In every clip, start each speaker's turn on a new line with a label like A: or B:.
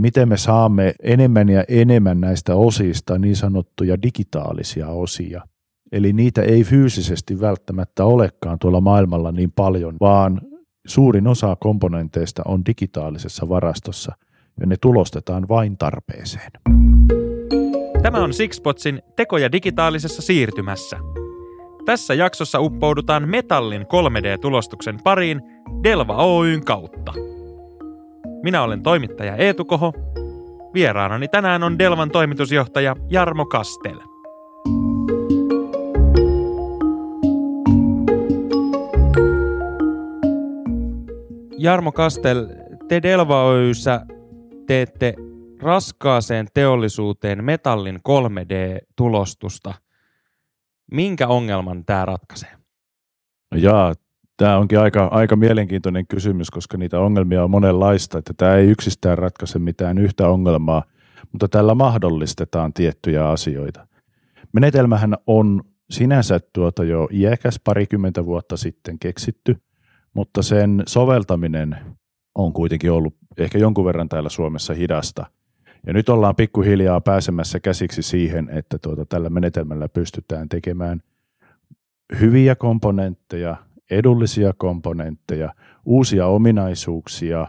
A: miten me saamme enemmän ja enemmän näistä osista niin sanottuja digitaalisia osia. Eli niitä ei fyysisesti välttämättä olekaan tuolla maailmalla niin paljon, vaan suurin osa komponenteista on digitaalisessa varastossa ja ne tulostetaan vain tarpeeseen.
B: Tämä on Sixpotsin tekoja digitaalisessa siirtymässä. Tässä jaksossa uppoudutaan metallin 3D-tulostuksen pariin Delva Oyn kautta. Minä olen toimittaja Eetu Koho. Vieraanani tänään on Delvan toimitusjohtaja Jarmo Kastel. Jarmo Kastel, te Delva Oyssä teette raskaaseen teollisuuteen metallin 3D-tulostusta. Minkä ongelman tämä ratkaisee?
A: Jaa, tämä onkin aika, aika mielenkiintoinen kysymys, koska niitä ongelmia on monenlaista, että tämä ei yksistään ratkaise mitään yhtä ongelmaa, mutta tällä mahdollistetaan tiettyjä asioita. Menetelmähän on sinänsä tuota jo iäkäs parikymmentä vuotta sitten keksitty, mutta sen soveltaminen on kuitenkin ollut ehkä jonkun verran täällä Suomessa hidasta. Ja nyt ollaan pikkuhiljaa pääsemässä käsiksi siihen, että tuota, tällä menetelmällä pystytään tekemään hyviä komponentteja, edullisia komponentteja, uusia ominaisuuksia,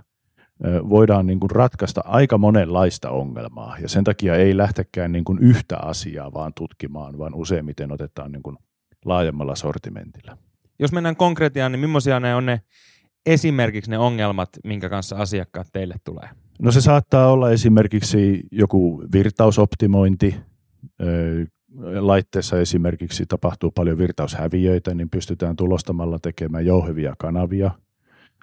A: voidaan niin kuin ratkaista aika monenlaista ongelmaa. Ja sen takia ei lähtekään niin kuin yhtä asiaa vaan tutkimaan, vaan useimmiten otetaan niin kuin laajemmalla sortimentilla.
B: Jos mennään konkretiaan, niin millaisia ne on ne esimerkiksi ne ongelmat, minkä kanssa asiakkaat teille tulee?
A: No se saattaa olla esimerkiksi joku virtausoptimointi. Laitteessa esimerkiksi tapahtuu paljon virtaushäviöitä, niin pystytään tulostamalla tekemään jouhevia kanavia.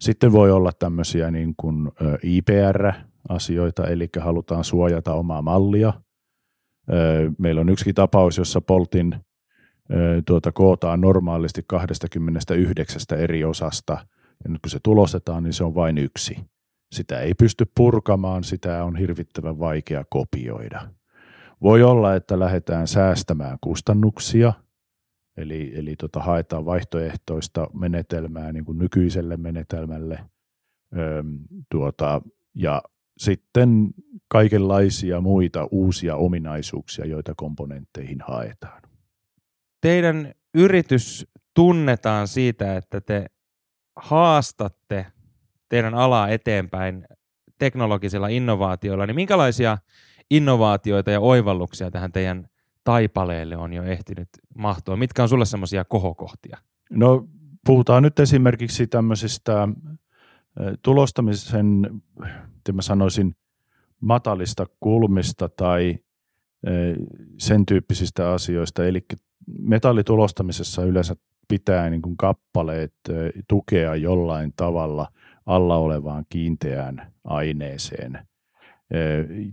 A: Sitten voi olla tämmöisiä niin kuin IPR-asioita, eli halutaan suojata omaa mallia. Meillä on yksi tapaus, jossa poltin tuota, kootaan normaalisti 29 eri osasta – ja nyt kun se tulostetaan, niin se on vain yksi. Sitä ei pysty purkamaan, sitä on hirvittävän vaikea kopioida. Voi olla, että lähdetään säästämään kustannuksia, eli, eli tota, haetaan vaihtoehtoista menetelmää niin kuin nykyiselle menetelmälle, öö, tuota, ja sitten kaikenlaisia muita uusia ominaisuuksia, joita komponentteihin haetaan.
B: Teidän yritys tunnetaan siitä, että te haastatte teidän alaa eteenpäin teknologisilla innovaatioilla, niin minkälaisia innovaatioita ja oivalluksia tähän teidän taipaleelle on jo ehtinyt mahtua? Mitkä on sulle semmoisia kohokohtia?
A: No puhutaan nyt esimerkiksi tämmöisistä tulostamisen, miten mä sanoisin, matalista kulmista tai sen tyyppisistä asioista. Eli metallitulostamisessa yleensä pitää niin kuin kappaleet tukea jollain tavalla alla olevaan kiinteään aineeseen.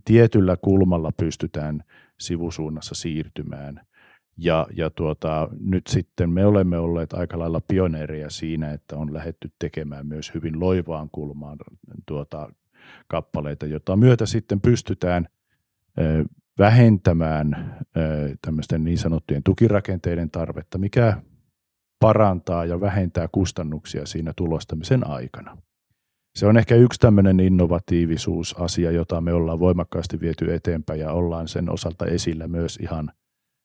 A: Tietyllä kulmalla pystytään sivusuunnassa siirtymään. Ja, ja tuota, nyt sitten me olemme olleet aika lailla pioneereja siinä, että on lähetty tekemään myös hyvin loivaan kulmaan tuota, kappaleita, jota myötä sitten pystytään vähentämään tämmöisten niin sanottujen tukirakenteiden tarvetta, mikä parantaa ja vähentää kustannuksia siinä tulostamisen aikana. Se on ehkä yksi tämmöinen innovatiivisuusasia, jota me ollaan voimakkaasti viety eteenpäin ja ollaan sen osalta esillä myös ihan,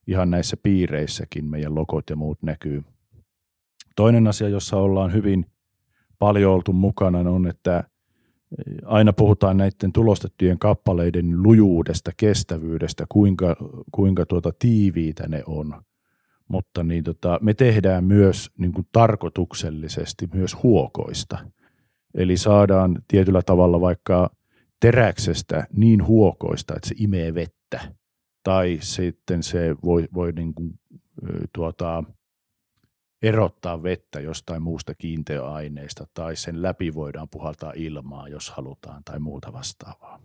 A: ihan näissä piireissäkin meidän logot ja muut näkyy. Toinen asia, jossa ollaan hyvin paljon oltu mukana, on, että aina puhutaan näiden tulostettujen kappaleiden lujuudesta, kestävyydestä, kuinka, kuinka tuota tiiviitä ne on – mutta niin tota, me tehdään myös niin kuin tarkoituksellisesti myös huokoista. Eli saadaan tietyllä tavalla vaikka teräksestä niin huokoista, että se imee vettä, tai sitten se voi, voi niin kuin, tuota, erottaa vettä jostain muusta kiinteäaineesta, tai sen läpi voidaan puhaltaa ilmaa, jos halutaan, tai muuta vastaavaa.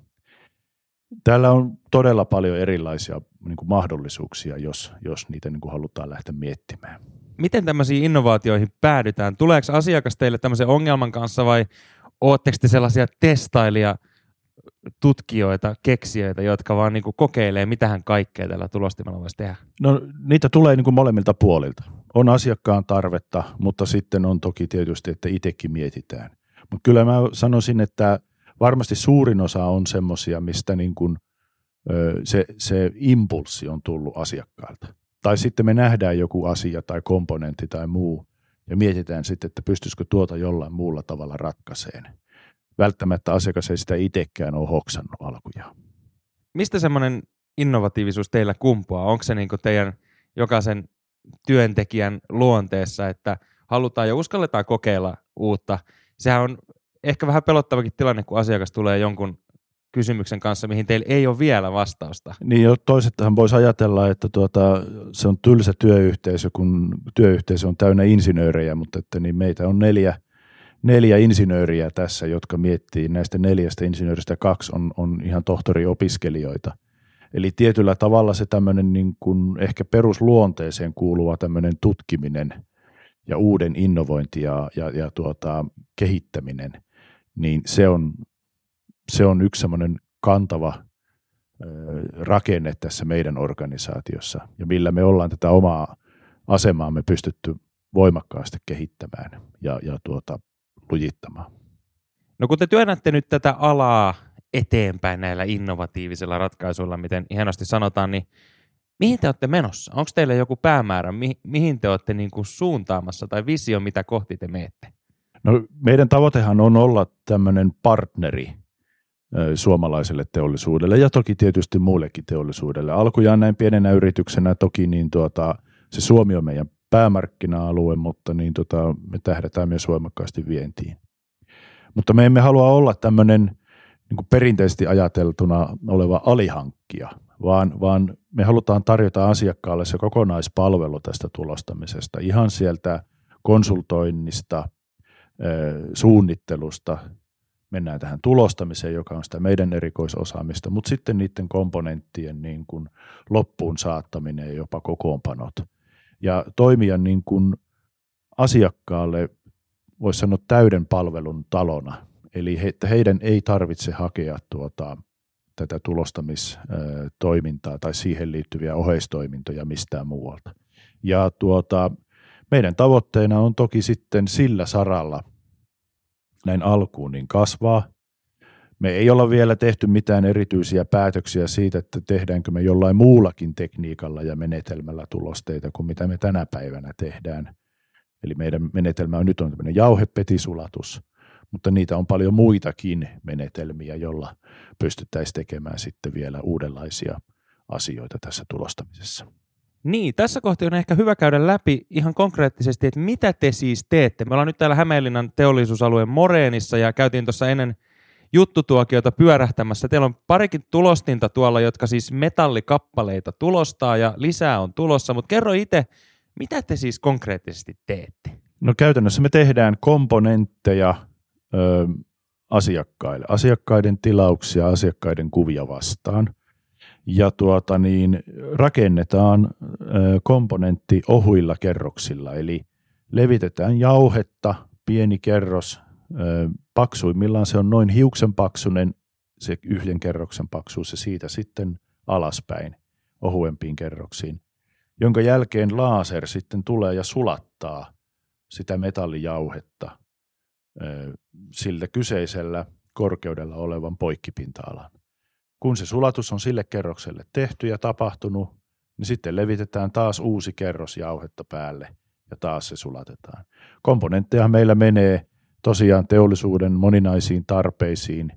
A: Täällä on todella paljon erilaisia niin kuin mahdollisuuksia, jos, jos niitä niin kuin halutaan lähteä miettimään.
B: Miten tämmöisiin innovaatioihin päädytään? Tuleeko asiakas teille tämmöisen ongelman kanssa vai ootteko te sellaisia testailija tutkijoita, keksijöitä, jotka vaan niin kuin kokeilee, mitähän kaikkea tällä tulostimella voisi tehdä?
A: No niitä tulee niin kuin molemmilta puolilta. On asiakkaan tarvetta, mutta sitten on toki tietysti, että itsekin mietitään. Mutta kyllä mä sanoisin, että varmasti suurin osa on semmoisia, mistä niin kuin, se, se impulssi on tullut asiakkailta. Tai sitten me nähdään joku asia tai komponentti tai muu ja mietitään sitten, että pystyisikö tuota jollain muulla tavalla ratkaiseen. Välttämättä asiakas ei sitä itsekään ole hoksannut alkujaan.
B: Mistä semmoinen innovatiivisuus teillä kumpuaa? Onko se niin teidän jokaisen työntekijän luonteessa, että halutaan ja uskalletaan kokeilla uutta? Sehän on ehkä vähän pelottavakin tilanne, kun asiakas tulee jonkun kysymyksen kanssa, mihin teillä ei ole vielä vastausta.
A: Niin jo toisettahan voisi ajatella, että tuota, se on tylsä työyhteisö, kun työyhteisö on täynnä insinöörejä, mutta että niin meitä on neljä, neljä insinööriä tässä, jotka miettii näistä neljästä insinööristä kaksi on, on ihan tohtoriopiskelijoita. Eli tietyllä tavalla se tämmöinen niin kuin ehkä perusluonteeseen kuuluva tämmöinen tutkiminen ja uuden innovointi ja, ja, ja tuota, kehittäminen, niin se on se on yksi semmoinen kantava rakenne tässä meidän organisaatiossa ja millä me ollaan tätä omaa asemaamme pystytty voimakkaasti kehittämään ja, ja tuota, lujittamaan.
B: No kun te työnnätte nyt tätä alaa eteenpäin näillä innovatiivisilla ratkaisuilla, miten hienosti sanotaan, niin mihin te olette menossa? Onko teillä joku päämäärä, mi- mihin te olette niin kuin suuntaamassa tai visio, mitä kohti te meette?
A: No, meidän tavoitehan on olla tämmöinen partneri suomalaiselle teollisuudelle ja toki tietysti muullekin teollisuudelle. Alkujaan näin pienenä yrityksenä toki niin tuota, se Suomi on meidän päämarkkina-alue, mutta niin tuota, me tähdätään myös voimakkaasti vientiin. Mutta me emme halua olla tämmöinen niin perinteisesti ajateltuna oleva alihankkija, vaan, vaan me halutaan tarjota asiakkaalle se kokonaispalvelu tästä tulostamisesta, ihan sieltä konsultoinnista, suunnittelusta, mennään tähän tulostamiseen, joka on sitä meidän erikoisosaamista, mutta sitten niiden komponenttien niin kuin loppuun saattaminen ja jopa kokoonpanot. Ja toimia niin kuin asiakkaalle, voisi sanoa täyden palvelun talona, eli he, että heidän ei tarvitse hakea tuota, tätä tulostamistoimintaa tai siihen liittyviä oheistoimintoja mistään muualta. Ja tuota, meidän tavoitteena on toki sitten sillä saralla – näin alkuun niin kasvaa. Me ei olla vielä tehty mitään erityisiä päätöksiä siitä, että tehdäänkö me jollain muullakin tekniikalla ja menetelmällä tulosteita kuin mitä me tänä päivänä tehdään. Eli meidän menetelmä on nyt on tämmöinen jauhepetisulatus, mutta niitä on paljon muitakin menetelmiä, jolla pystyttäisiin tekemään sitten vielä uudenlaisia asioita tässä tulostamisessa.
B: Niin, tässä kohtaa on ehkä hyvä käydä läpi ihan konkreettisesti, että mitä te siis teette. Me ollaan nyt täällä Hämeenlinnan teollisuusalueen Moreenissa ja käytiin tuossa ennen juttutuokiota pyörähtämässä. Teillä on parikin tulostinta tuolla, jotka siis metallikappaleita tulostaa ja lisää on tulossa, mutta kerro itse, mitä te siis konkreettisesti teette?
A: No käytännössä me tehdään komponentteja ö, asiakkaille, asiakkaiden tilauksia, asiakkaiden kuvia vastaan ja tuota niin, rakennetaan komponentti ohuilla kerroksilla, eli levitetään jauhetta, pieni kerros, paksuimmillaan se on noin hiuksen paksunen, se yhden kerroksen paksuus ja siitä sitten alaspäin ohuempiin kerroksiin, jonka jälkeen laser sitten tulee ja sulattaa sitä metallijauhetta sillä kyseisellä korkeudella olevan poikkipinta-alan. Kun se sulatus on sille kerrokselle tehty ja tapahtunut, niin sitten levitetään taas uusi kerros jauhetta päälle ja taas se sulatetaan. Komponentteja meillä menee tosiaan teollisuuden moninaisiin tarpeisiin,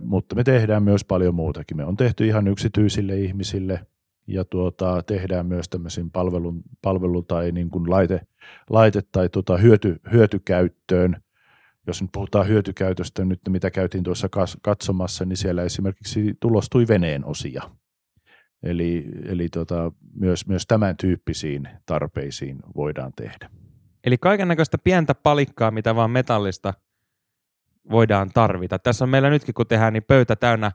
A: mutta me tehdään myös paljon muutakin. Me on tehty ihan yksityisille ihmisille ja tuota, tehdään myös tämmöisiin palvelun, palvelu- tai niin kuin laite, laite tai tuota hyöty, hyötykäyttöön jos nyt puhutaan hyötykäytöstä nyt, mitä käytiin tuossa katsomassa, niin siellä esimerkiksi tulostui veneen osia. Eli, eli tota, myös, myös tämän tyyppisiin tarpeisiin voidaan tehdä.
B: Eli kaiken näköistä pientä palikkaa, mitä vaan metallista voidaan tarvita. Tässä on meillä nytkin, kun tehdään, niin pöytä täynnä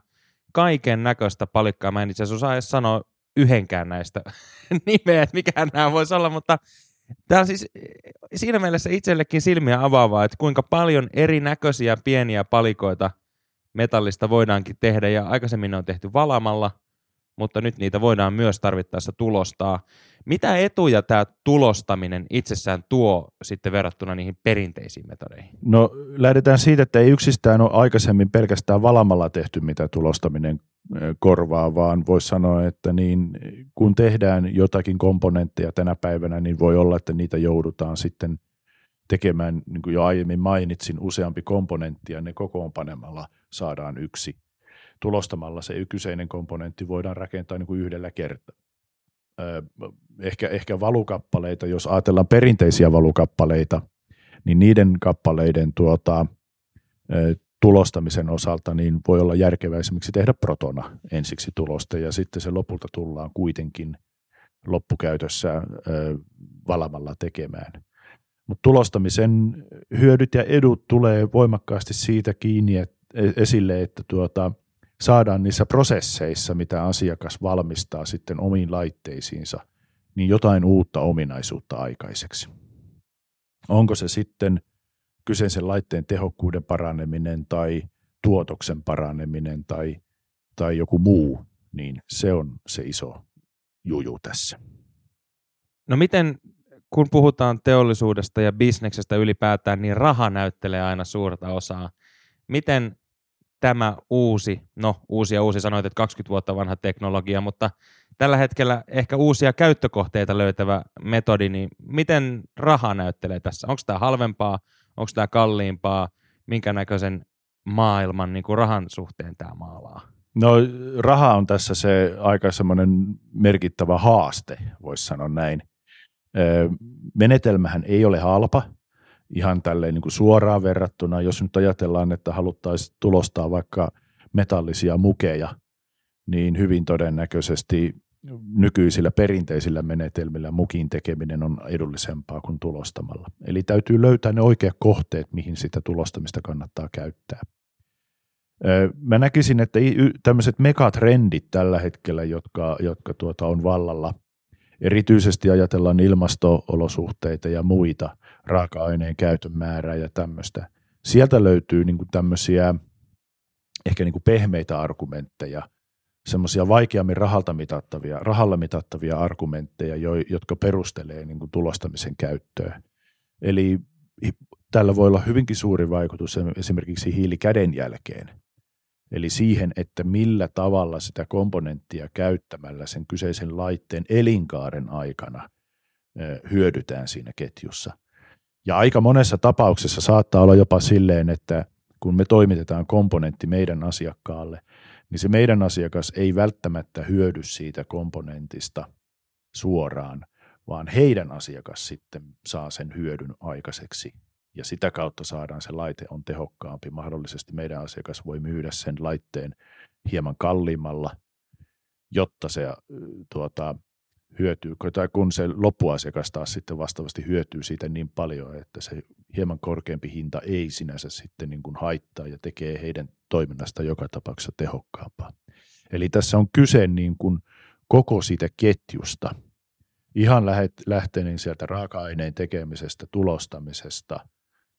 B: kaiken näköistä palikkaa. Mä en itse asiassa osaa edes sanoa yhdenkään näistä nimeä, että mikä nämä voisi olla, mutta Tämä on siis siinä mielessä itsellekin silmiä avaavaa, että kuinka paljon erinäköisiä pieniä palikoita metallista voidaankin tehdä, ja aikaisemmin ne on tehty valamalla, mutta nyt niitä voidaan myös tarvittaessa tulostaa. Mitä etuja tämä tulostaminen itsessään tuo sitten verrattuna niihin perinteisiin metodeihin?
A: No lähdetään siitä, että ei yksistään ole aikaisemmin pelkästään valamalla tehty, mitä tulostaminen korvaa, vaan voisi sanoa, että niin, kun tehdään jotakin komponentteja tänä päivänä, niin voi olla, että niitä joudutaan sitten tekemään, niin kuin jo aiemmin mainitsin, useampi komponentti ja ne kokoonpanemalla saadaan yksi. Tulostamalla se kyseinen komponentti voidaan rakentaa niin kuin yhdellä kertaa. Ehkä, ehkä valukappaleita, jos ajatellaan perinteisiä valukappaleita, niin niiden kappaleiden tuota, tulostamisen osalta niin voi olla järkevää esimerkiksi tehdä protona ensiksi tulosta ja sitten se lopulta tullaan kuitenkin loppukäytössä valamalla tekemään. Mutta tulostamisen hyödyt ja edut tulee voimakkaasti siitä kiinni et, e, esille, että tuota, saadaan niissä prosesseissa, mitä asiakas valmistaa sitten omiin laitteisiinsa, niin jotain uutta ominaisuutta aikaiseksi. Onko se sitten kyseisen laitteen tehokkuuden paraneminen tai tuotoksen paraneminen tai, tai joku muu, niin se on se iso juju tässä.
B: No miten, kun puhutaan teollisuudesta ja bisneksestä ylipäätään, niin raha näyttelee aina suurta osaa. Miten tämä uusi, no uusi ja uusi sanoit, että 20 vuotta vanha teknologia, mutta tällä hetkellä ehkä uusia käyttökohteita löytävä metodi, niin miten raha näyttelee tässä? Onko tämä halvempaa, onko tämä kalliimpaa, minkä näköisen maailman niin kuin rahan suhteen tämä maalaa?
A: No raha on tässä se aika semmoinen merkittävä haaste, voisi sanoa näin. Menetelmähän ei ole halpa, ihan tälleen niin kuin suoraan verrattuna. Jos nyt ajatellaan, että haluttaisiin tulostaa vaikka metallisia mukeja, niin hyvin todennäköisesti nykyisillä perinteisillä menetelmillä mukin tekeminen on edullisempaa kuin tulostamalla. Eli täytyy löytää ne oikeat kohteet, mihin sitä tulostamista kannattaa käyttää. Mä näkisin, että tämmöiset megatrendit tällä hetkellä, jotka, jotka tuota on vallalla, erityisesti ajatellaan ilmastoolosuhteita ja muita, raaka-aineen käytön määrää ja tämmöistä. Sieltä löytyy niin tämmöisiä ehkä niin pehmeitä argumentteja – semmoisia vaikeammin rahalta mitattavia, rahalla mitattavia argumentteja, jo, jotka perustelee niin kuin tulostamisen käyttöä. Eli tällä voi olla hyvinkin suuri vaikutus esimerkiksi hiilikädenjälkeen. Eli siihen, että millä tavalla sitä komponenttia käyttämällä sen kyseisen laitteen elinkaaren aikana hyödytään siinä ketjussa. Ja aika monessa tapauksessa saattaa olla jopa silleen, että kun me toimitetaan komponentti meidän asiakkaalle, niin se meidän asiakas ei välttämättä hyödy siitä komponentista suoraan, vaan heidän asiakas sitten saa sen hyödyn aikaiseksi. Ja sitä kautta saadaan se laite on tehokkaampi. Mahdollisesti meidän asiakas voi myydä sen laitteen hieman kalliimmalla, jotta se tuota, hyötyy, tai kun se loppuasiakas taas sitten vastaavasti hyötyy siitä niin paljon, että se hieman korkeampi hinta ei sinänsä sitten niin kuin haittaa ja tekee heidän toiminnasta joka tapauksessa tehokkaampaa. Eli tässä on kyse niin kuin koko siitä ketjusta, ihan lähteneen sieltä raaka-aineen tekemisestä, tulostamisesta,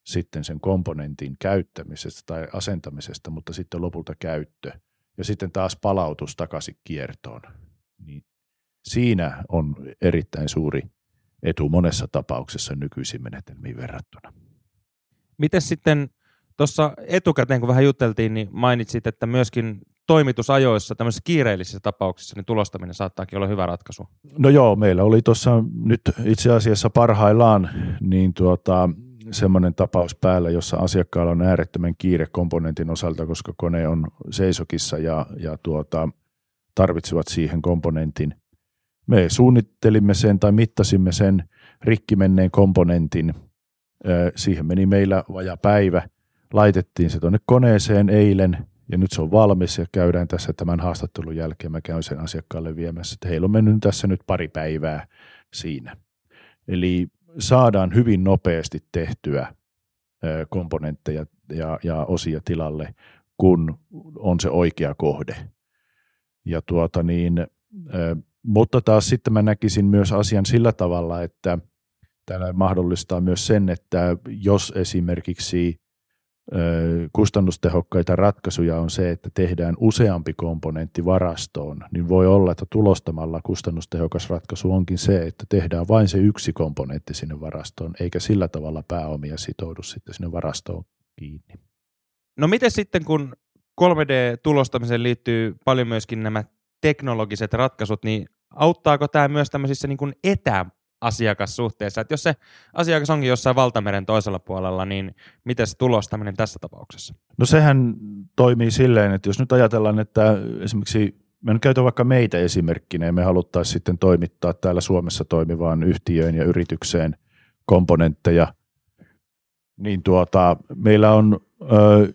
A: sitten sen komponentin käyttämisestä tai asentamisesta, mutta sitten lopulta käyttö ja sitten taas palautus takaisin kiertoon. Niin siinä on erittäin suuri etu monessa tapauksessa nykyisiin menetelmiin verrattuna.
B: Miten sitten tuossa etukäteen, kun vähän juteltiin, niin mainitsit, että myöskin toimitusajoissa, tämmöisissä kiireellisissä tapauksissa, niin tulostaminen saattaakin olla hyvä ratkaisu.
A: No joo, meillä oli tuossa nyt itse asiassa parhaillaan niin tuota, semmoinen tapaus päällä, jossa asiakkaalla on äärettömän kiire komponentin osalta, koska kone on seisokissa ja, ja tuota, tarvitsevat siihen komponentin me suunnittelimme sen tai mittasimme sen rikki menneen komponentin. Siihen meni meillä vaja päivä. Laitettiin se tuonne koneeseen eilen ja nyt se on valmis ja käydään tässä tämän haastattelun jälkeen. Mä käyn sen asiakkaalle viemässä, että heillä on mennyt tässä nyt pari päivää siinä. Eli saadaan hyvin nopeasti tehtyä komponentteja ja, ja osia tilalle, kun on se oikea kohde. Ja tuota niin, mutta taas sitten mä näkisin myös asian sillä tavalla, että tämä mahdollistaa myös sen, että jos esimerkiksi kustannustehokkaita ratkaisuja on se, että tehdään useampi komponentti varastoon, niin voi olla, että tulostamalla kustannustehokas ratkaisu onkin se, että tehdään vain se yksi komponentti sinne varastoon, eikä sillä tavalla pääomia sitoudu sitten sinne varastoon kiinni.
B: No miten sitten, kun 3D-tulostamiseen liittyy paljon myöskin nämä teknologiset ratkaisut, niin auttaako tämä myös tämmöisissä niin kuin etä asiakassuhteessa. Että jos se asiakas onkin jossain valtameren toisella puolella, niin miten se tulostaminen tässä tapauksessa?
A: No sehän toimii silleen, että jos nyt ajatellaan, että esimerkiksi me nyt käytän vaikka meitä esimerkkinä ja me haluttaisiin sitten toimittaa täällä Suomessa toimivaan yhtiöön ja yritykseen komponentteja, niin tuota, meillä on, ö,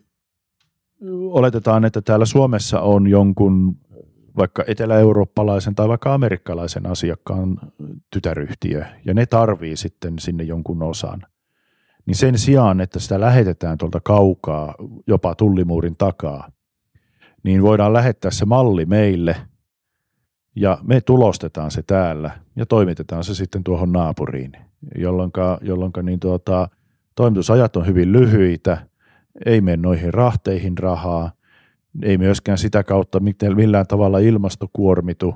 A: oletetaan, että täällä Suomessa on jonkun vaikka etelä-eurooppalaisen tai vaikka amerikkalaisen asiakkaan tytäryhtiö, ja ne tarvii sitten sinne jonkun osan, niin sen sijaan, että sitä lähetetään tuolta kaukaa, jopa tullimuurin takaa, niin voidaan lähettää se malli meille, ja me tulostetaan se täällä, ja toimitetaan se sitten tuohon naapuriin, jolloin, niin tuota, toimitusajat on hyvin lyhyitä, ei mene noihin rahteihin rahaa, ei myöskään sitä kautta millään tavalla ilmasto kuormitu.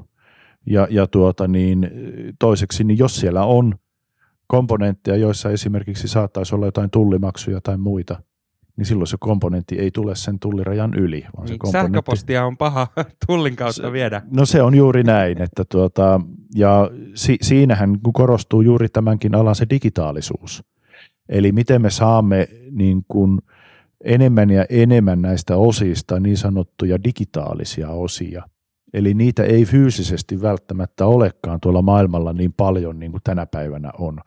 A: Ja, ja tuota niin, toiseksi, niin jos siellä on komponentteja, joissa esimerkiksi saattaisi olla jotain tullimaksuja tai muita, niin silloin se komponentti ei tule sen tullirajan yli.
B: Vaan se niin, komponentti... Sähköpostia on paha tullin kautta se, viedä.
A: No se on juuri näin, että tuota, ja si, siinähän korostuu juuri tämänkin alan se digitaalisuus. Eli miten me saamme niin kuin, enemmän ja enemmän näistä osista niin sanottuja digitaalisia osia. Eli niitä ei fyysisesti välttämättä olekaan tuolla maailmalla niin paljon niin kuin tänä päivänä on,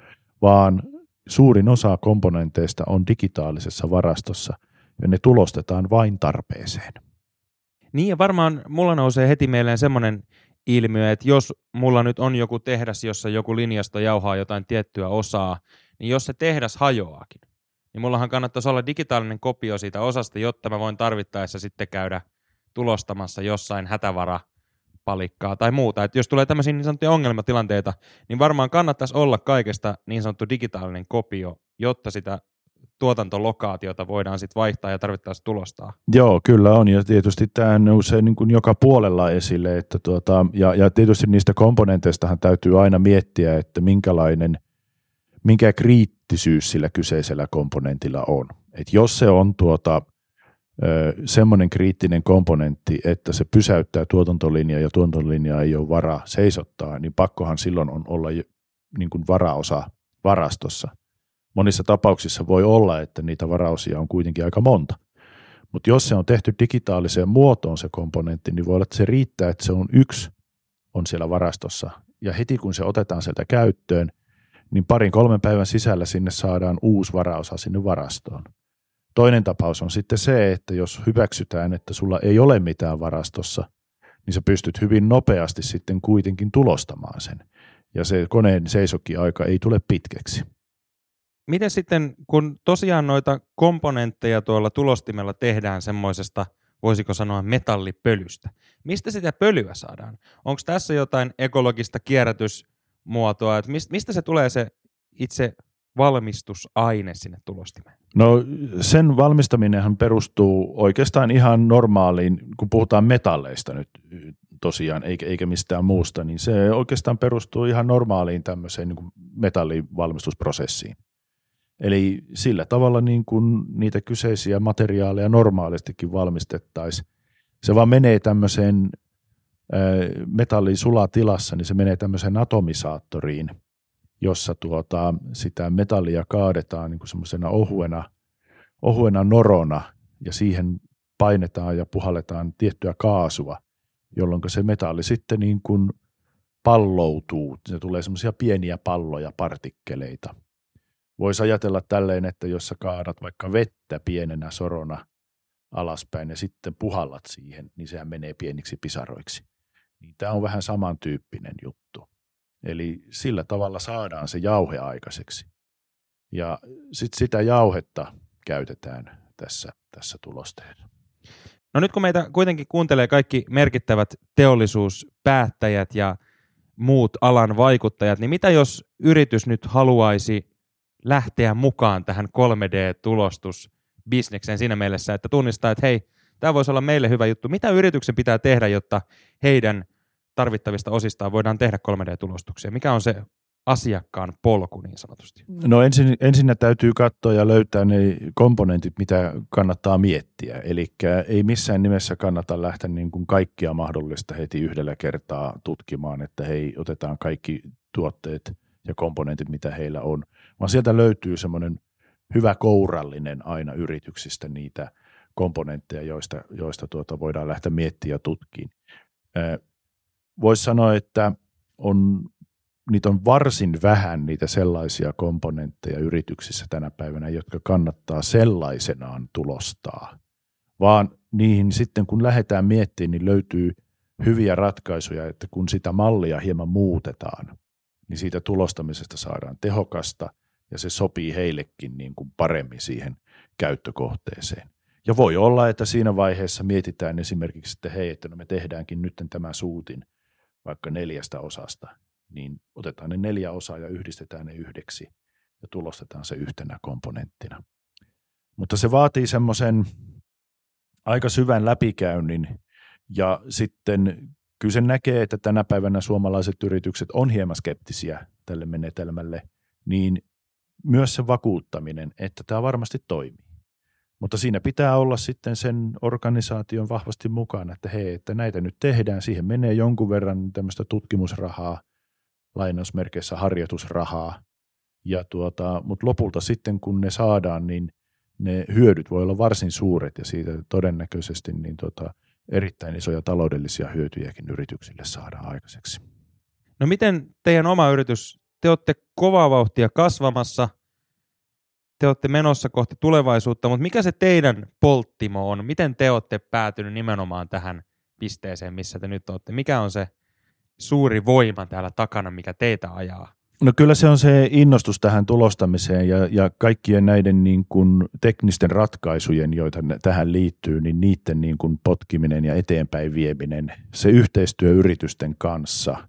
A: vaan suurin osa komponenteista on digitaalisessa varastossa ja ne tulostetaan vain tarpeeseen.
B: Niin ja varmaan mulla nousee heti mieleen semmoinen ilmiö, että jos mulla nyt on joku tehdas, jossa joku linjasto jauhaa jotain tiettyä osaa, niin jos se tehdas hajoaakin, niin mullahan kannattaisi olla digitaalinen kopio siitä osasta, jotta mä voin tarvittaessa sitten käydä tulostamassa jossain hätävara palikkaa tai muuta. Et jos tulee tämmöisiä niin sanottuja ongelmatilanteita, niin varmaan kannattaisi olla kaikesta niin sanottu digitaalinen kopio, jotta sitä tuotantolokaatiota voidaan sitten vaihtaa ja tarvittaessa tulostaa.
A: Joo, kyllä on. Ja tietysti tämä nousee niin kuin joka puolella esille. Että tuota, ja, ja tietysti niistä komponenteistahan täytyy aina miettiä, että minkälainen, minkä kriittisyys sillä kyseisellä komponentilla on. Et jos se on tuota, semmoinen kriittinen komponentti, että se pysäyttää tuotantolinjaa ja tuotantolinjaa ei ole varaa seisottaa, niin pakkohan silloin on olla niin kuin varaosa varastossa. Monissa tapauksissa voi olla, että niitä varaosia on kuitenkin aika monta. Mutta jos se on tehty digitaaliseen muotoon se komponentti, niin voi olla, että se riittää, että se on yksi on siellä varastossa. Ja heti kun se otetaan sieltä käyttöön, niin parin kolmen päivän sisällä sinne saadaan uusi varaosa sinne varastoon. Toinen tapaus on sitten se, että jos hyväksytään, että sulla ei ole mitään varastossa, niin sä pystyt hyvin nopeasti sitten kuitenkin tulostamaan sen. Ja se koneen seisokkiaika ei tule pitkäksi.
B: Miten sitten, kun tosiaan noita komponentteja tuolla tulostimella tehdään semmoisesta, voisiko sanoa metallipölystä, mistä sitä pölyä saadaan? Onko tässä jotain ekologista kierrätysmuotoa, että mistä se tulee se itse valmistusaine sinne tulostimeen?
A: No sen valmistaminenhan perustuu oikeastaan ihan normaaliin, kun puhutaan metalleista nyt tosiaan, eikä, eikä mistään muusta, niin se oikeastaan perustuu ihan normaaliin tämmöiseen niin metallivalmistusprosessiin. Eli sillä tavalla niin kuin niitä kyseisiä materiaaleja normaalistikin valmistettaisiin. Se vaan menee tämmöiseen metallin sulatilassa, niin se menee tämmöiseen atomisaattoriin – jossa tuota, sitä metallia kaadetaan niin semmoisena ohuena, ohuena norona ja siihen painetaan ja puhalletaan tiettyä kaasua, jolloin se metalli sitten niin kuin palloutuu. Se tulee semmoisia pieniä palloja, partikkeleita. Voisi ajatella tälleen, että jos sä kaadat vaikka vettä pienenä sorona alaspäin ja sitten puhallat siihen, niin sehän menee pieniksi pisaroiksi. Niin tämä on vähän samantyyppinen juttu. Eli sillä tavalla saadaan se jauhe aikaiseksi. Ja sitten sitä jauhetta käytetään tässä, tässä tulosteessa.
B: No nyt kun meitä kuitenkin kuuntelee kaikki merkittävät teollisuuspäättäjät ja muut alan vaikuttajat, niin mitä jos yritys nyt haluaisi lähteä mukaan tähän 3D-tulostus bisnekseen siinä mielessä, että tunnistaa, että hei, tämä voisi olla meille hyvä juttu. Mitä yrityksen pitää tehdä, jotta heidän tarvittavista osistaan voidaan tehdä 3D-tulostuksia? Mikä on se asiakkaan polku niin sanotusti?
A: No ensin, ensin täytyy katsoa ja löytää ne komponentit, mitä kannattaa miettiä. Eli ei missään nimessä kannata lähteä niin kuin kaikkia mahdollista heti yhdellä kertaa tutkimaan, että hei, otetaan kaikki tuotteet ja komponentit, mitä heillä on, vaan sieltä löytyy semmoinen hyvä kourallinen aina yrityksistä niitä komponentteja, joista, joista tuota voidaan lähteä miettimään ja tutkimaan. Voisi sanoa, että on niitä on varsin vähän niitä sellaisia komponentteja yrityksissä tänä päivänä, jotka kannattaa sellaisenaan tulostaa, vaan niihin sitten kun lähdetään miettimään, niin löytyy hyviä ratkaisuja, että kun sitä mallia hieman muutetaan, niin siitä tulostamisesta saadaan tehokasta ja se sopii heillekin niin kuin paremmin siihen käyttökohteeseen. Ja voi olla, että siinä vaiheessa mietitään esimerkiksi, että hei, että no me tehdäänkin nyt tämä suutin vaikka neljästä osasta, niin otetaan ne neljä osaa ja yhdistetään ne yhdeksi ja tulostetaan se yhtenä komponenttina. Mutta se vaatii semmoisen aika syvän läpikäynnin ja sitten kyllä se näkee, että tänä päivänä suomalaiset yritykset on hieman skeptisiä tälle menetelmälle, niin myös se vakuuttaminen, että tämä varmasti toimii. Mutta siinä pitää olla sitten sen organisaation vahvasti mukana, että hei, että näitä nyt tehdään, siihen menee jonkun verran tämmöistä tutkimusrahaa – lainausmerkeissä harjoitusrahaa. Ja tuota, mutta lopulta sitten kun ne saadaan, niin ne hyödyt voi olla varsin suuret ja siitä todennäköisesti niin tuota, erittäin isoja taloudellisia hyötyjäkin yrityksille saadaan aikaiseksi.
B: No miten teidän oma yritys, te olette kovaa vauhtia kasvamassa, te olette menossa kohti tulevaisuutta, mutta mikä se teidän polttimo on? Miten te olette päätynyt nimenomaan tähän pisteeseen, missä te nyt olette? Mikä on se suuri voima täällä takana, mikä teitä ajaa?
A: No kyllä se on se innostus tähän tulostamiseen ja, ja kaikkien näiden niin kuin teknisten ratkaisujen, joita tähän liittyy, niin niiden niin kuin potkiminen ja eteenpäin vieminen, se yhteistyö yritysten kanssa.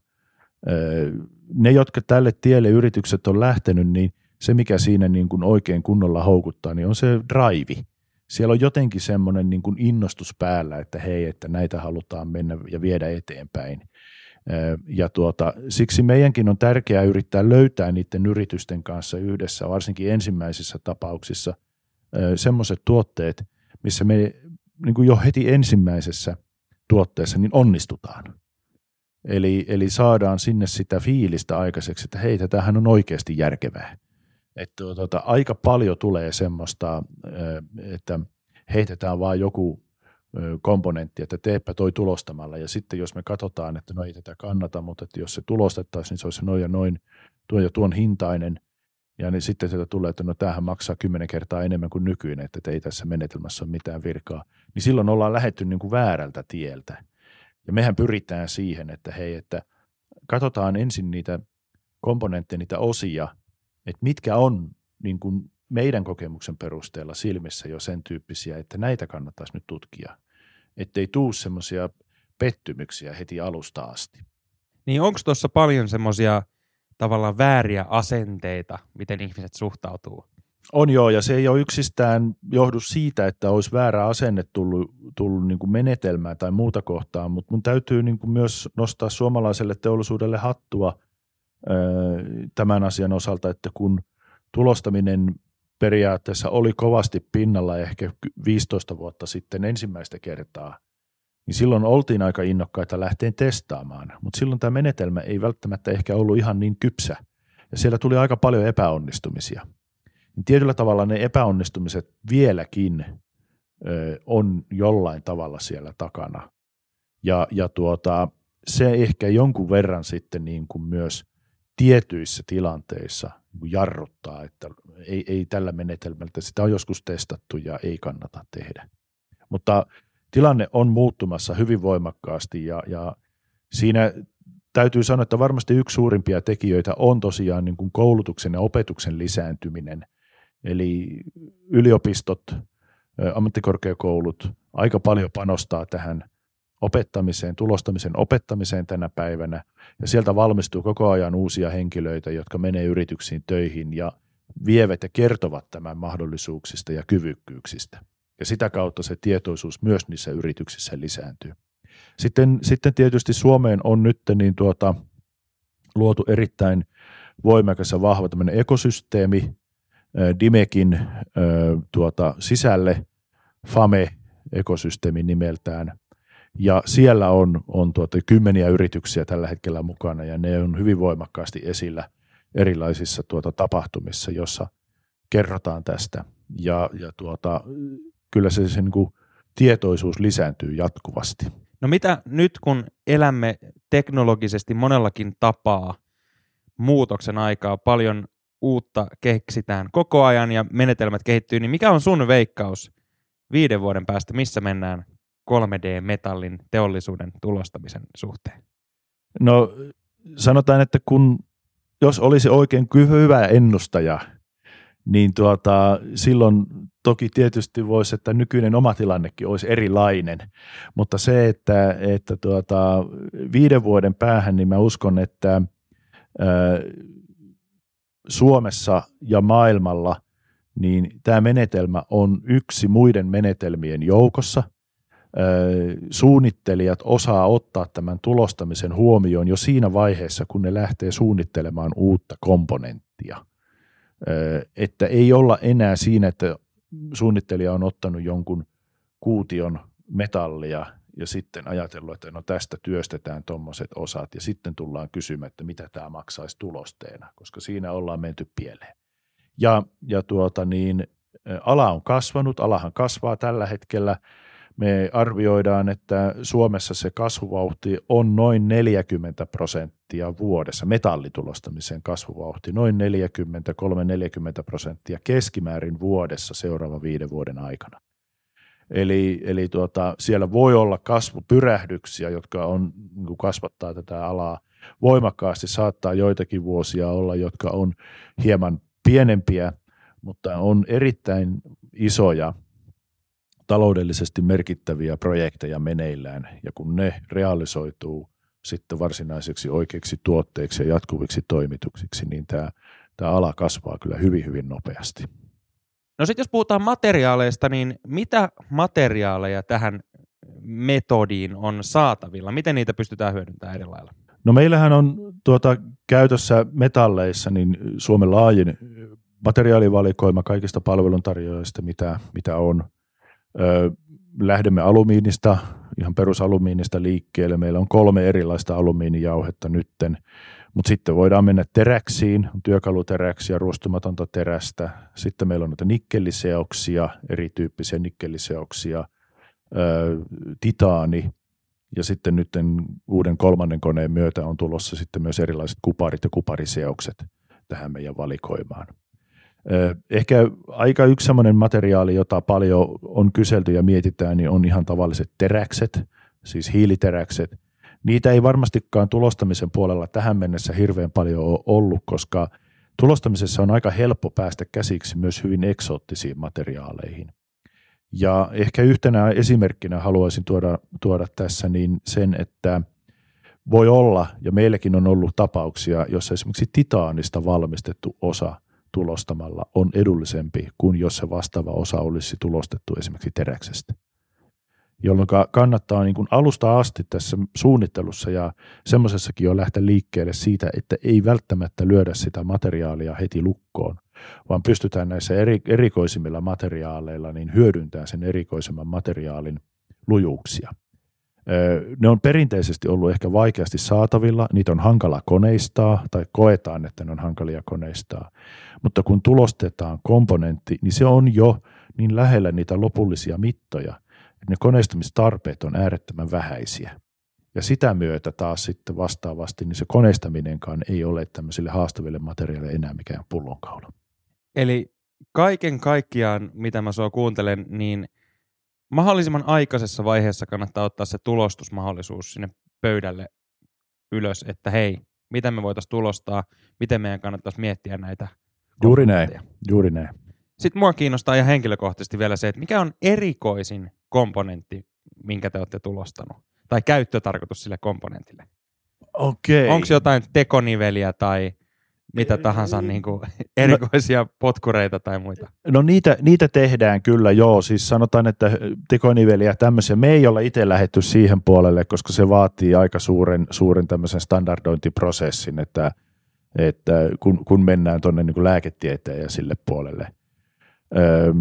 A: Ne, jotka tälle tielle yritykset on lähtenyt, niin se mikä siinä niin kuin oikein kunnolla houkuttaa, niin on se drive. Siellä on jotenkin semmoinen niin kuin innostus päällä, että hei, että näitä halutaan mennä ja viedä eteenpäin – ja tuota, siksi meidänkin on tärkeää yrittää löytää niiden yritysten kanssa yhdessä, varsinkin ensimmäisissä tapauksissa, semmoiset tuotteet, missä me niin kuin jo heti ensimmäisessä tuotteessa niin onnistutaan. Eli, eli saadaan sinne sitä fiilistä aikaiseksi, että hei, tämähän on oikeasti järkevää. Että tuota, aika paljon tulee semmoista, että heitetään vaan joku komponentti, että teepä toi tulostamalla. Ja sitten jos me katsotaan, että no ei tätä kannata, mutta että jos se tulostettaisiin, niin se olisi noin ja noin, tuon ja tuon hintainen. Ja niin sitten sieltä tulee, että no tämähän maksaa kymmenen kertaa enemmän kuin nykyinen, että ei tässä menetelmässä ole mitään virkaa. Niin silloin ollaan lähetty niin kuin väärältä tieltä. Ja mehän pyritään siihen, että hei, että katsotaan ensin niitä komponentteja, niitä osia, että mitkä on niin kuin meidän kokemuksen perusteella silmissä jo sen tyyppisiä, että näitä kannattaisi nyt tutkia ettei tuu semmoisia pettymyksiä heti alusta asti.
B: Niin onko tuossa paljon semmoisia tavallaan vääriä asenteita, miten ihmiset suhtautuu?
A: On joo, ja se ei ole yksistään johdu siitä, että olisi väärä asenne tullut, tullut niin kuin menetelmää tai muuta kohtaan, mutta mun täytyy niin kuin myös nostaa suomalaiselle teollisuudelle hattua tämän asian osalta, että kun tulostaminen periaatteessa oli kovasti pinnalla ehkä 15 vuotta sitten ensimmäistä kertaa, niin silloin oltiin aika innokkaita lähteen testaamaan, mutta silloin tämä menetelmä ei välttämättä ehkä ollut ihan niin kypsä, ja siellä tuli aika paljon epäonnistumisia. Niin tietyllä tavalla ne epäonnistumiset vieläkin on jollain tavalla siellä takana, ja, ja tuota, se ehkä jonkun verran sitten niin kuin myös tietyissä tilanteissa – jarruttaa, että ei, ei tällä menetelmällä, sitä on joskus testattu ja ei kannata tehdä. Mutta tilanne on muuttumassa hyvin voimakkaasti ja, ja siinä täytyy sanoa, että varmasti yksi suurimpia tekijöitä on tosiaan niin kuin koulutuksen ja opetuksen lisääntyminen. Eli yliopistot, ammattikorkeakoulut aika paljon panostaa tähän opettamiseen, tulostamisen opettamiseen tänä päivänä, ja sieltä valmistuu koko ajan uusia henkilöitä, jotka menee yrityksiin töihin ja vievät ja kertovat tämän mahdollisuuksista ja kyvykkyyksistä. Ja sitä kautta se tietoisuus myös niissä yrityksissä lisääntyy. Sitten, sitten tietysti Suomeen on nyt niin tuota, luotu erittäin voimakas ja vahva tämmöinen ekosysteemi Dimekin tuota, sisälle, FAME-ekosysteemi nimeltään. Ja siellä on, on tuota, kymmeniä yrityksiä tällä hetkellä mukana ja ne on hyvin voimakkaasti esillä erilaisissa tuota, tapahtumissa, jossa kerrotaan tästä. Ja, ja tuota, kyllä se, se niin kuin, tietoisuus lisääntyy jatkuvasti.
B: No mitä nyt, kun elämme teknologisesti monellakin tapaa muutoksen aikaa, paljon uutta keksitään koko ajan ja menetelmät kehittyy, niin mikä on sun veikkaus viiden vuoden päästä, missä mennään 3D-metallin teollisuuden tulostamisen suhteen?
A: No sanotaan, että kun jos olisi oikein hyvä ennustaja, niin tuota, silloin toki tietysti voisi, että nykyinen oma tilannekin olisi erilainen, mutta se, että, että tuota, viiden vuoden päähän, niin mä uskon, että ää, Suomessa ja maailmalla niin tämä menetelmä on yksi muiden menetelmien joukossa. Suunnittelijat osaa ottaa tämän tulostamisen huomioon jo siinä vaiheessa, kun ne lähtee suunnittelemaan uutta komponenttia. Että ei olla enää siinä, että suunnittelija on ottanut jonkun kuution metallia ja sitten ajatellut, että no tästä työstetään tuommoiset osat ja sitten tullaan kysymään, että mitä tämä maksaisi tulosteena, koska siinä ollaan menty pieleen. Ja, ja tuota niin, ala on kasvanut, alahan kasvaa tällä hetkellä. Me arvioidaan, että Suomessa se kasvuvauhti on noin 40 prosenttia vuodessa, metallitulostamisen kasvuvauhti, noin 43-40 prosenttia keskimäärin vuodessa seuraavan viiden vuoden aikana. Eli, eli tuota, siellä voi olla kasvupyrähdyksiä, jotka on, niin kasvattaa tätä alaa voimakkaasti. Saattaa joitakin vuosia olla, jotka on hieman pienempiä, mutta on erittäin isoja taloudellisesti merkittäviä projekteja meneillään. Ja kun ne realisoituu sitten varsinaiseksi oikeiksi tuotteiksi ja jatkuviksi toimituksiksi, niin tämä, tämä ala kasvaa kyllä hyvin, hyvin nopeasti.
B: No sitten jos puhutaan materiaaleista, niin mitä materiaaleja tähän metodiin on saatavilla? Miten niitä pystytään hyödyntämään eri lailla?
A: No meillähän on tuota, käytössä metalleissa niin Suomen laajin materiaalivalikoima kaikista palveluntarjoajista, mitä, mitä on. Lähdemme alumiinista, ihan perusalumiinista liikkeelle. Meillä on kolme erilaista alumiinijauhetta nytten. Mutta sitten voidaan mennä teräksiin, on työkaluteräksiä, ruostumatonta terästä. Sitten meillä on noita nikkeliseoksia, erityyppisiä nikkeliseoksia, titaani. Ja sitten nyt uuden kolmannen koneen myötä on tulossa sitten myös erilaiset kuparit ja kupariseokset tähän meidän valikoimaan. Ehkä aika yksi sellainen materiaali, jota paljon on kyselty ja mietitään, niin on ihan tavalliset teräkset, siis hiiliteräkset – Niitä ei varmastikaan tulostamisen puolella tähän mennessä hirveän paljon ole ollut, koska tulostamisessa on aika helppo päästä käsiksi myös hyvin eksoottisiin materiaaleihin. Ja ehkä yhtenä esimerkkinä haluaisin tuoda, tuoda tässä niin sen, että voi olla, ja meilläkin on ollut tapauksia, jossa esimerkiksi titaanista valmistettu osa tulostamalla on edullisempi kuin jos se vastaava osa olisi tulostettu esimerkiksi teräksestä jolloin kannattaa niin kuin alusta asti tässä suunnittelussa ja semmoisessakin jo lähteä liikkeelle siitä, että ei välttämättä lyödä sitä materiaalia heti lukkoon, vaan pystytään näissä eri, erikoisimmilla materiaaleilla niin hyödyntämään sen erikoisemman materiaalin lujuuksia. Ne on perinteisesti ollut ehkä vaikeasti saatavilla, niitä on hankala koneistaa tai koetaan, että ne on hankalia koneistaa. Mutta kun tulostetaan komponentti, niin se on jo niin lähellä niitä lopullisia mittoja, ne koneistamistarpeet on äärettömän vähäisiä. Ja sitä myötä taas sitten vastaavasti, niin se koneistaminenkaan ei ole tämmöisille haastaville materiaaleille enää mikään pullonkaula.
B: Eli kaiken kaikkiaan, mitä mä sua kuuntelen, niin mahdollisimman aikaisessa vaiheessa kannattaa ottaa se tulostusmahdollisuus sinne pöydälle ylös, että hei, miten me voitaisiin tulostaa, miten meidän kannattaisi miettiä näitä.
A: Juuri näin, juuri näin.
B: Sitten mua kiinnostaa ihan henkilökohtaisesti vielä se, että mikä on erikoisin komponentti, minkä te olette tulostanut? Tai käyttötarkoitus sille komponentille?
A: Okei.
B: Onko jotain tekoniveliä tai mitä tahansa niin. kuin erikoisia no, potkureita tai muita?
A: No niitä, niitä tehdään kyllä joo, siis sanotaan, että tekoniveliä tämmöisiä, me ei olla itse lähetty siihen puolelle, koska se vaatii aika suuren, suuren tämmöisen standardointiprosessin, että, että kun, kun mennään tuonne niin lääketieteen ja sille puolelle. Öö,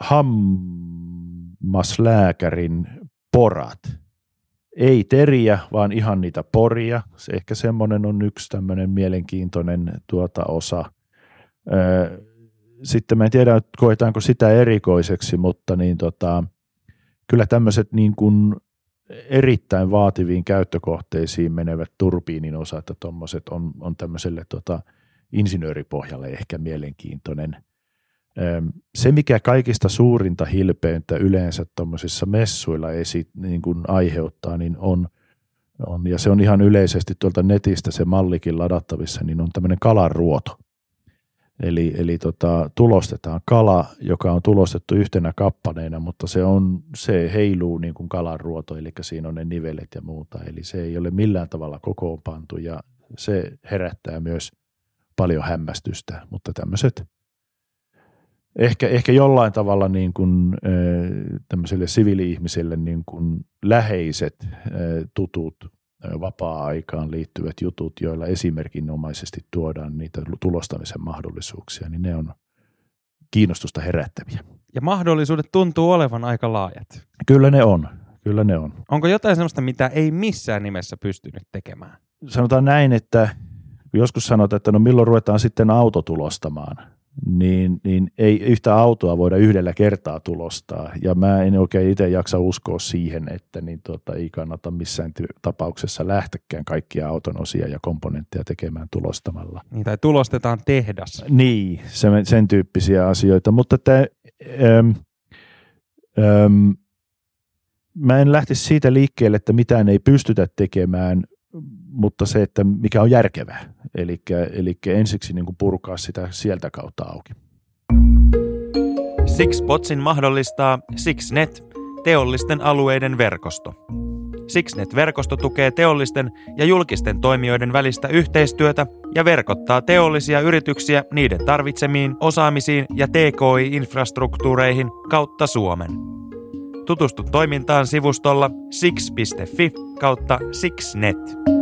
A: hammaslääkärin porat, ei teriä, vaan ihan niitä poria. Se ehkä semmoinen on yksi tämmöinen mielenkiintoinen tuota osa. Sitten mä en tiedä, koetaanko sitä erikoiseksi, mutta niin tota, kyllä tämmöiset niin kuin erittäin vaativiin käyttökohteisiin menevät turbiinin osat ja tuommoiset on, on tämmöiselle tota, insinööripohjalle ehkä mielenkiintoinen – se, mikä kaikista suurinta hilpeyntä yleensä tuommoisissa messuilla esi, niin kuin aiheuttaa, niin on, on, ja se on ihan yleisesti tuolta netistä se mallikin ladattavissa, niin on tämmöinen kalaruoto. Eli, eli tota, tulostetaan kala, joka on tulostettu yhtenä kappaneena, mutta se, on, se heiluu niin kuin kalaruoto, eli siinä on ne nivelet ja muuta. Eli se ei ole millään tavalla kokoonpantu ja se herättää myös paljon hämmästystä, mutta tämmöiset ehkä, ehkä jollain tavalla niin kuin, tämmöiselle siviili-ihmiselle niin kuin läheiset tutut vapaa-aikaan liittyvät jutut, joilla esimerkinomaisesti tuodaan niitä tulostamisen mahdollisuuksia, niin ne on kiinnostusta herättäviä.
B: Ja mahdollisuudet tuntuu olevan aika laajat.
A: Kyllä ne on. Kyllä ne on.
B: Onko jotain sellaista, mitä ei missään nimessä pystynyt tekemään?
A: Sanotaan näin, että joskus sanotaan, että no milloin ruvetaan sitten autotulostamaan – niin, niin ei yhtä autoa voida yhdellä kertaa tulostaa. Ja mä en oikein itse jaksa uskoa siihen, että niin tota, ei kannata missään tapauksessa lähtekään kaikkia auton osia ja komponentteja tekemään tulostamalla.
B: Niin, tai tulostetaan tehdas.
A: Niin, sen, sen tyyppisiä asioita. Mutta että, äm, äm, mä en lähtisi siitä liikkeelle, että mitään ei pystytä tekemään – mutta se, että mikä on järkevää. Eli, eli ensiksi niin kuin purkaa sitä sieltä kautta auki.
B: Sixpotsin mahdollistaa Sixnet, teollisten alueiden verkosto. Sixnet-verkosto tukee teollisten ja julkisten toimijoiden välistä yhteistyötä ja verkottaa teollisia yrityksiä niiden tarvitsemiin osaamisiin ja TKI-infrastruktuureihin kautta Suomen. Tutustu toimintaan sivustolla six.fi kautta sixnet.